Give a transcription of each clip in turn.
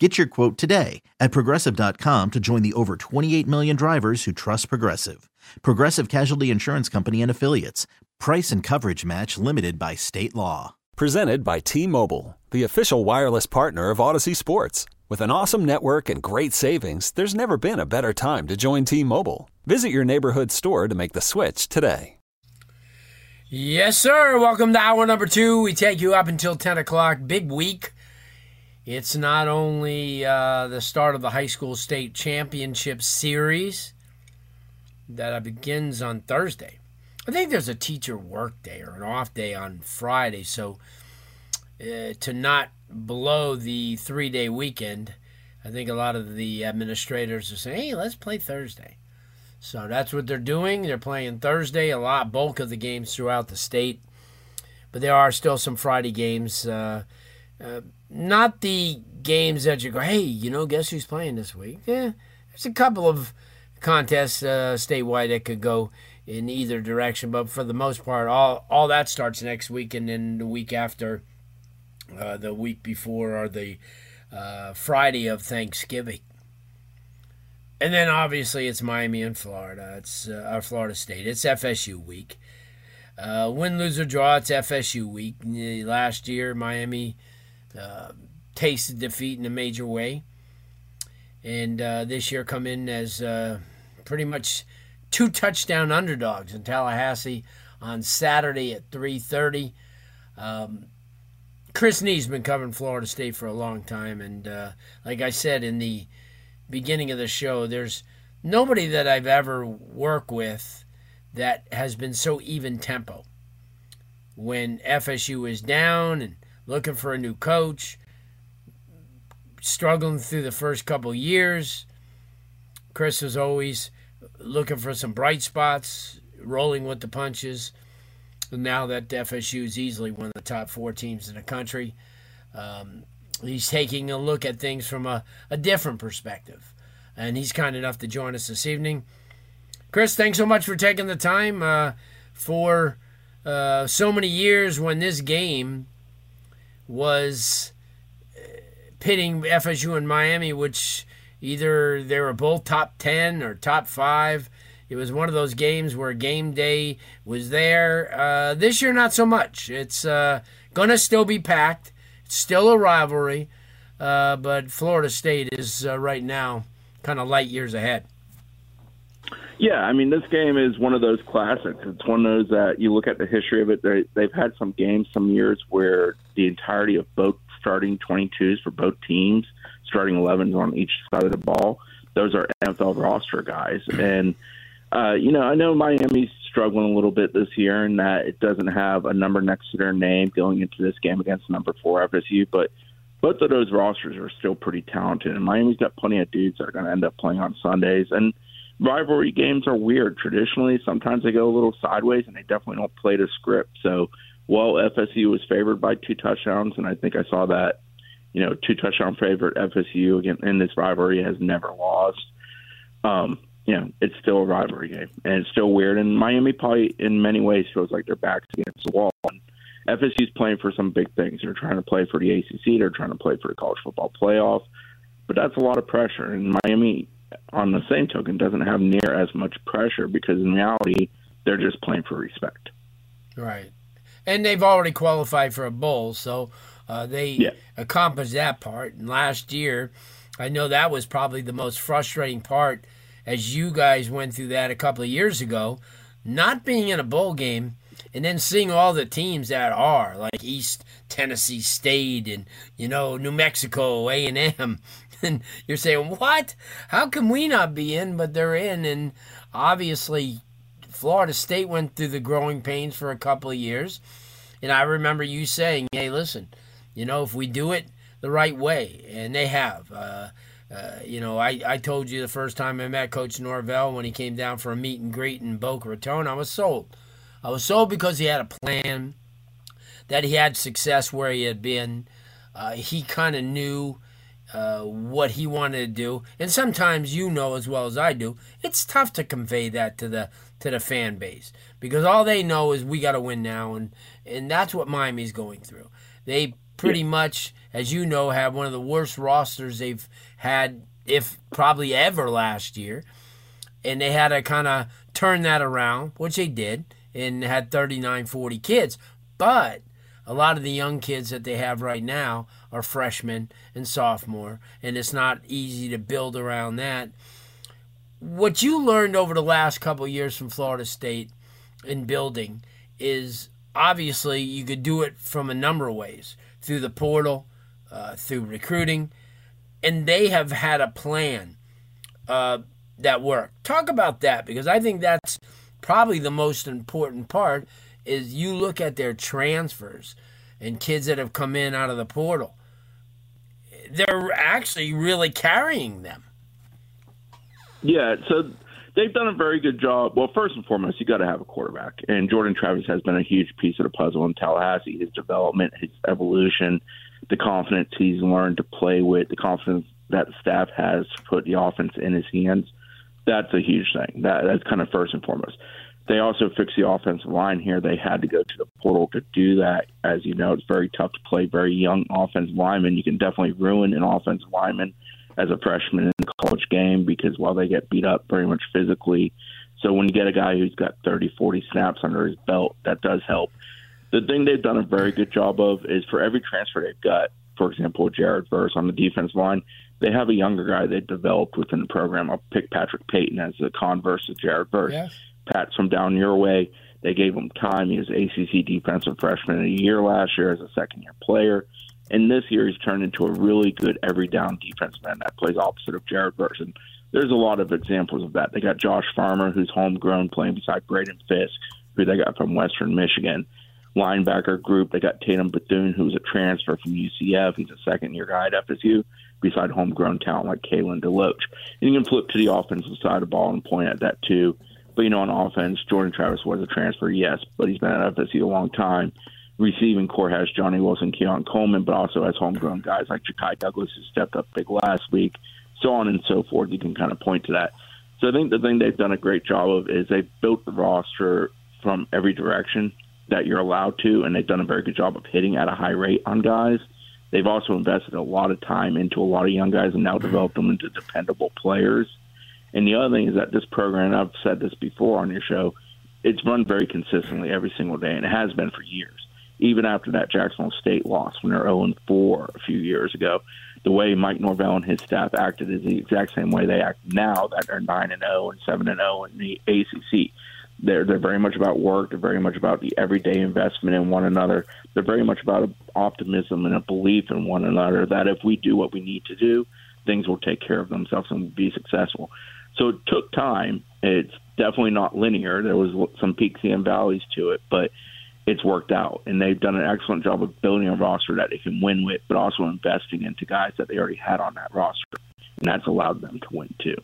Get your quote today at progressive.com to join the over 28 million drivers who trust Progressive. Progressive Casualty Insurance Company and Affiliates. Price and coverage match limited by state law. Presented by T Mobile, the official wireless partner of Audacy Sports. With an awesome network and great savings, there's never been a better time to join T Mobile. Visit your neighborhood store to make the switch today. Yes, sir. Welcome to hour number two. We take you up until 10 o'clock. Big week. It's not only uh, the start of the high school state championship series that begins on Thursday. I think there's a teacher work day or an off day on Friday, so uh, to not blow the three day weekend, I think a lot of the administrators are saying, "Hey, let's play Thursday." So that's what they're doing. They're playing Thursday. A lot, bulk of the games throughout the state, but there are still some Friday games. Uh, uh, not the games that you go, hey, you know, guess who's playing this week? Yeah, there's a couple of contests uh, statewide that could go in either direction, but for the most part, all all that starts next week, and then the week after, uh, the week before, or the uh, Friday of Thanksgiving. And then obviously it's Miami and Florida. It's uh, our Florida State. It's FSU week. Uh, win, lose, or draw, it's FSU week. Last year, Miami uh, tasted defeat in a major way, and uh, this year come in as uh, pretty much two touchdown underdogs in Tallahassee on Saturday at 3:30. Um, Chris Nee's been covering Florida State for a long time, and uh, like I said in the beginning of the show, there's nobody that I've ever worked with that has been so even tempo. When FSU is down and looking for a new coach, struggling through the first couple years. Chris was always looking for some bright spots, rolling with the punches. And now that FSU is easily one of the top four teams in the country, um, he's taking a look at things from a, a different perspective. And he's kind enough to join us this evening. Chris, thanks so much for taking the time uh, for uh, so many years when this game was uh, pitting FSU and Miami, which either they were both top 10 or top five. It was one of those games where game day was there. Uh, this year, not so much. It's uh, going to still be packed. It's still a rivalry, uh, but Florida State is uh, right now kind of light years ahead. Yeah, I mean, this game is one of those classics. It's one of those that you look at the history of it. They, they've had some games, some years where the entirety of both starting 22s for both teams, starting 11s on each side of the ball, those are NFL roster guys. And, uh, you know, I know Miami's struggling a little bit this year in that it doesn't have a number next to their name going into this game against number four FSU, but both of those rosters are still pretty talented. And Miami's got plenty of dudes that are going to end up playing on Sundays. And, rivalry games are weird. Traditionally, sometimes they go a little sideways, and they definitely don't play to script. So, while FSU was favored by two touchdowns, and I think I saw that, you know, two touchdown favorite FSU again in this rivalry has never lost. Um, you know, it's still a rivalry game, and it's still weird. And Miami probably, in many ways, feels like their backs against the wall. And FSU's playing for some big things. They're trying to play for the ACC. They're trying to play for the college football playoff. But that's a lot of pressure, and Miami on the same token, doesn't have near as much pressure because in reality, they're just playing for respect. Right. And they've already qualified for a bowl, so uh, they yeah. accomplished that part. And last year, I know that was probably the most frustrating part as you guys went through that a couple of years ago, not being in a bowl game and then seeing all the teams that are like East Tennessee State and you know New Mexico A and M and you're saying, what? How can we not be in? But they're in. And obviously, Florida State went through the growing pains for a couple of years. And I remember you saying, hey, listen, you know, if we do it the right way, and they have. Uh, uh, you know, I, I told you the first time I met Coach Norvell when he came down for a meet and greet in Boca Raton, I was sold. I was sold because he had a plan, that he had success where he had been. Uh, he kind of knew uh, what he wanted to do, and sometimes you know as well as I do, it's tough to convey that to the to the fan base because all they know is we got to win now, and and that's what Miami's going through. They pretty yeah. much, as you know, have one of the worst rosters they've had, if probably ever last year, and they had to kind of turn that around, which they did, and had 39, 40 kids, but a lot of the young kids that they have right now are freshmen and sophomore, and it's not easy to build around that. What you learned over the last couple years from Florida State in building is obviously you could do it from a number of ways through the portal, uh, through recruiting, and they have had a plan uh, that worked. Talk about that because I think that's probably the most important part. Is you look at their transfers and kids that have come in out of the portal, they're actually really carrying them. Yeah, so they've done a very good job. Well, first and foremost, you got to have a quarterback, and Jordan Travis has been a huge piece of the puzzle in Tallahassee. His development, his evolution, the confidence he's learned to play with, the confidence that the staff has put the offense in his hands. That's a huge thing. That that's kind of first and foremost. They also fixed the offensive line here. They had to go to the portal to do that. As you know, it's very tough to play very young offensive linemen. You can definitely ruin an offensive lineman as a freshman in the college game because while they get beat up very much physically, so when you get a guy who's got 30, 40 snaps under his belt, that does help. The thing they've done a very good job of is for every transfer they've got, for example, Jared Verse on the defense line, they have a younger guy they developed within the program. I'll pick Patrick Payton as the converse of Jared Verse. Yes. Pat's from down your way. They gave him time. He was ACC defensive freshman the year last year as a second year player. And this year, he's turned into a really good every down defenseman that plays opposite of Jared Verse. There's a lot of examples of that. They got Josh Farmer, who's homegrown, playing beside Braden Fisk, who they got from Western Michigan. Linebacker group, they got Tatum Bethune, who's a transfer from UCF. He's a second year guy at FSU, beside homegrown talent like Kalen DeLoach. And you can flip to the offensive side of the ball and point at that too. But, you know, on offense, Jordan Travis was a transfer, yes, but he's been at FSU a long time receiving corps has Johnny Wilson, Keon Coleman, but also has homegrown guys like Ja'Khi Douglas, who stepped up big last week, so on and so forth. You can kind of point to that. So I think the thing they've done a great job of is they've built the roster from every direction that you're allowed to, and they've done a very good job of hitting at a high rate on guys. They've also invested a lot of time into a lot of young guys and now developed them into dependable players. And the other thing is that this program, I've said this before on your show, it's run very consistently every single day, and it has been for years even after that Jacksonville State loss when they're 0 4 a few years ago. The way Mike Norvell and his staff acted is the exact same way they act now that they're 9 and 0 and 7 and 0 in the ACC. They're they're very much about work. They're very much about the everyday investment in one another. They're very much about optimism and a belief in one another that if we do what we need to do, things will take care of themselves and be successful. So it took time. It's definitely not linear. There was some peaks and valleys to it, but it's worked out, and they've done an excellent job of building a roster that they can win with, but also investing into guys that they already had on that roster, and that's allowed them to win too.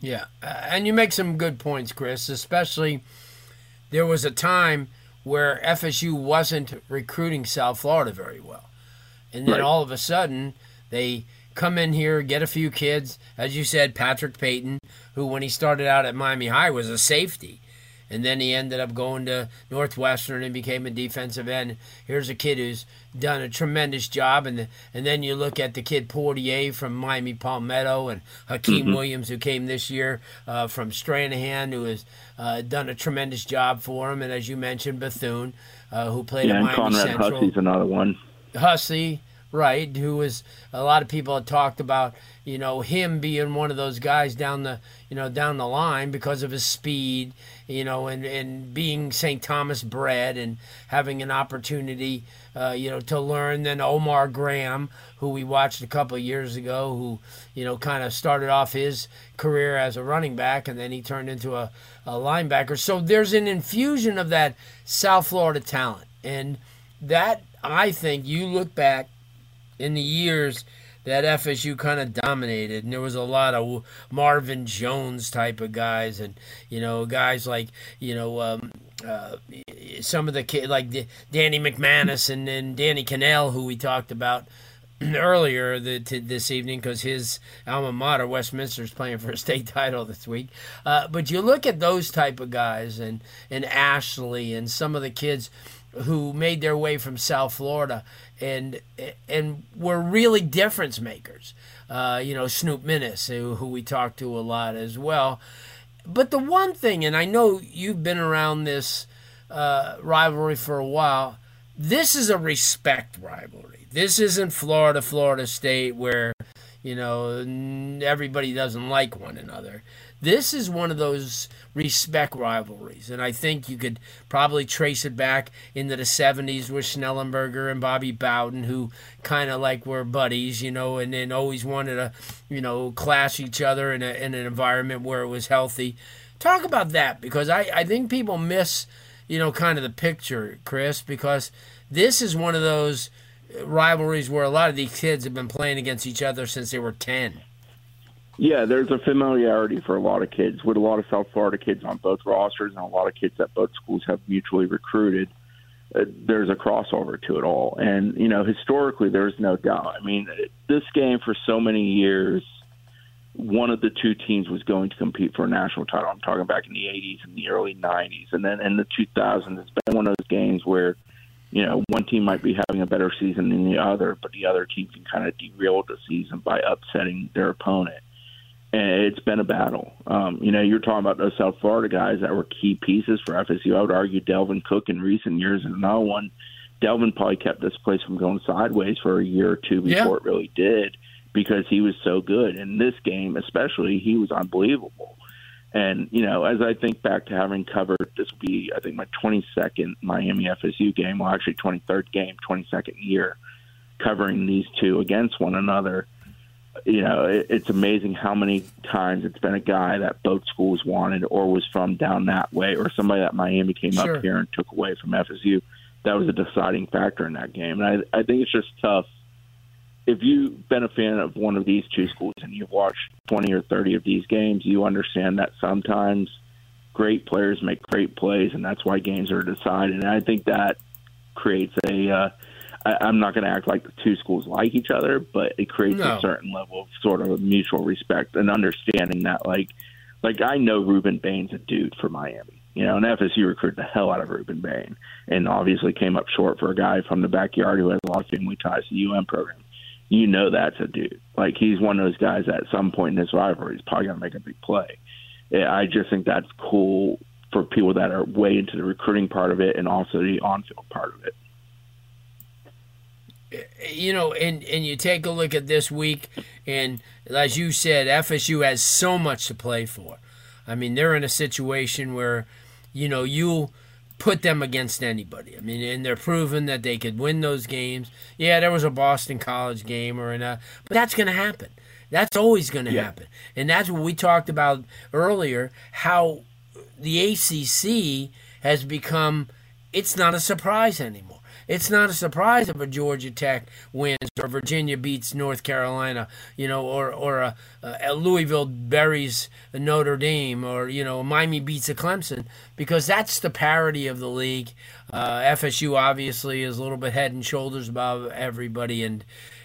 Yeah, and you make some good points, Chris. Especially there was a time where FSU wasn't recruiting South Florida very well, and then right. all of a sudden they come in here, get a few kids, as you said, Patrick Payton, who when he started out at Miami High was a safety and then he ended up going to Northwestern and became a defensive end. Here's a kid who's done a tremendous job, and the, and then you look at the kid Poitier from Miami Palmetto and Hykeem mm-hmm. Williams who came this year uh, from Stranahan, who has uh, done a tremendous job for him, and as you mentioned, Bethune, uh, who played yeah, at Miami Conrad Central. Hussey's another one. Hussey, right? Who was a lot of people had talked about, you know, him being one of those guys down the, you know, down the line because of his speed you know, and, and being St. Thomas bred and having an opportunity, uh, you know, to learn. Then Omar Graham, who we watched a couple years ago, who, you know, kind of started off his career as a running back and then he turned into a, a linebacker. So there's an infusion of that South Florida talent. And that, I think, you look back in the years – that FSU kind of dominated, and there was a lot of Marvin Jones type of guys, and you know guys like you know um, uh, some of the kids like Danny McManus and, and Danny Kanell, who we talked about earlier the, to, this evening because his alma mater, Westminster, is playing for a state title this week. Uh, but you look at those type of guys and, and Ashley and some of the kids who made their way from South Florida and and were really difference makers. Uh, you know, Snoop Minnis, who, who we talked to a lot as well. But the one thing, and I know you've been around this uh, rivalry for a while, this is a respect rivalry. This isn't Florida, Florida State, where, you know, everybody doesn't like one another. This is one of those respect rivalries, and I think you could probably trace it back into the 70s with Schnellenberger and Bobby Bowden, who kind of like were buddies, you know, and then always wanted to, you know, clash each other in, a, in an environment where it was healthy. Talk about that because I, I think people miss, you know, kind of the picture, Chris, because this is one of those uh, rivalries where a lot of these kids have been playing against each other since they were 10. Yeah, there's a familiarity for a lot of kids with a lot of South Florida kids on both rosters and a lot of kids that both schools have mutually recruited. Uh, there's a crossover to it all. And, you know, historically, there's no doubt. I mean, this game for so many years, one of the two teams was going to compete for a national title. I'm talking back in the 80s and the early 90s. And then in the 2000s, it's been one of those games where, you know, one team might be having a better season than the other, but the other team can kind of derail the season by upsetting their opponent and it's been a battle. Um, you know, you're talking about those South Florida guys that were key pieces for FSU. I would argue Dalvin Cook in recent years and another one. Dalvin probably kept this place from going sideways for a year or two before yeah. it really did because he was so good. In this game, especially, he was unbelievable. And, you know, as I think back to having covered, this will be, I think, my 22nd Miami FSU game, well, actually 23rd game, 22nd year, covering these two against one another you know, it, it's amazing how many times it's been a guy that both schools wanted or was from down that way, or somebody that Miami came sure. up here and took away from FSU. That was a deciding factor in that game. And I, I think it's just tough. If you've been a fan of one of these two schools and you've watched 20 or 30 of these games, you understand that sometimes great players make great plays, and that's why games are decided. And I think that creates a uh, I, am not going to act like the two schools like each other, but it creates no. a certain level of sort of mutual respect and understanding that, like, like I know Rueben Bain's a dude for Miami. You know, and FSU recruited the hell out of Rueben Bain, and obviously came up short for a guy from the backyard who has a lot of family ties to the UM program. You know that's a dude. Like he's one of those guys that at some point in his rivalry is probably going to make a big play. I just think that's cool for people that are way into the recruiting part of it and also the on-field part of it you know, and and you take a look at this week, and as you said, FSU has so much to play for. I mean, they're in a situation where, you know, you'll put them against anybody. I mean, and they're proven that they could win those games. Yeah, there was a Boston College game or a, but that's going to happen. That's always going to yeah. happen, and that's what we talked about earlier. How the ACC has become. It's not a surprise anymore it's not a surprise if a Georgia Tech wins or Virginia beats North Carolina, you know, or or a, a Louisville buries Notre Dame, or you know, Miami beats a Clemson, because that's the parity of the league. Uh, FSU obviously is a little bit head and shoulders above everybody, and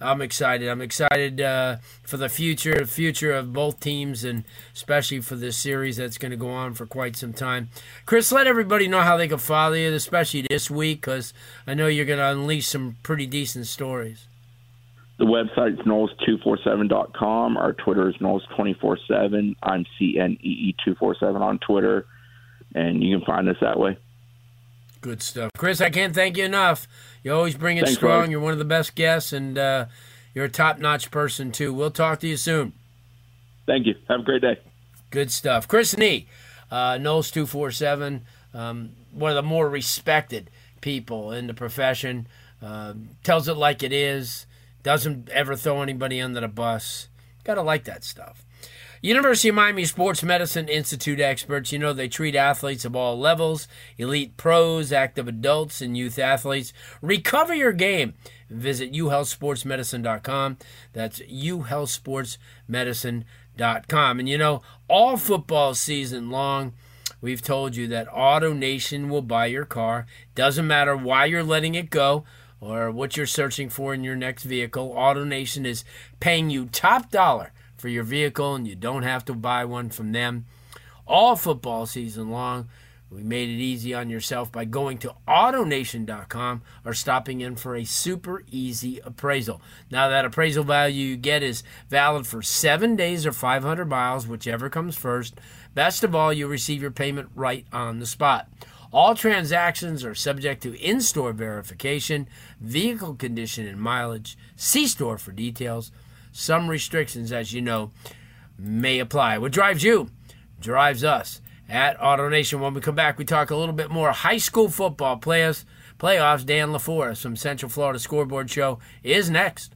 I'm excited. I'm excited uh, for the future, future of both teams, and especially for this series that's going to go on for quite some time. Chris, let everybody know how they can follow you, especially this week, because I know you're going to unleash some pretty decent stories. The website's Noles247.com. Our Twitter is Noles247. I'm CNEE247 on Twitter, and you can find us that way. Good stuff. Chris, I can't thank you enough. You always bring it Thanks, strong. You're one of the best guests, and uh, you're a top notch person, too. We'll talk to you soon. Thank you. Have a great day. Good stuff. Chris Nee, uh, Noles 247, um, one of the more respected people in the profession. Uh, tells it like it is, doesn't ever throw anybody under the bus. Got to like that stuff. University of Miami Sports Medicine Institute experts, you know, they treat athletes of all levels, elite pros, active adults, and youth athletes. Recover your game. Visit uhealthsportsmedicine.com. That's uhealthsportsmedicine.com. And you know, all football season long, we've told you that AutoNation will buy your car. Doesn't matter why you're letting it go or what you're searching for in your next vehicle. AutoNation is paying you top dollar for your vehicle, and you don't have to buy one from them all football season long. We made it easy on yourself by going to AutoNation.com or stopping in for a super easy appraisal. Now, that appraisal value you get is valid for seven days or 500 miles, whichever comes first. Best of all, you'll receive your payment right on the spot. All transactions are subject to in store verification, vehicle condition, and mileage. See store for details. Some restrictions, as you know, may apply. What drives you drives us at AutoNation. When we come back, we talk a little bit more high school football players, playoffs. Dan LaForest from Central Florida Scoreboard Show is next.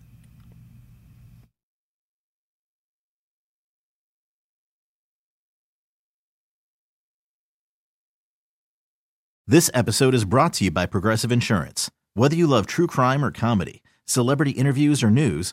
This episode is brought to you by Progressive Insurance. Whether you love true crime or comedy, celebrity interviews or news,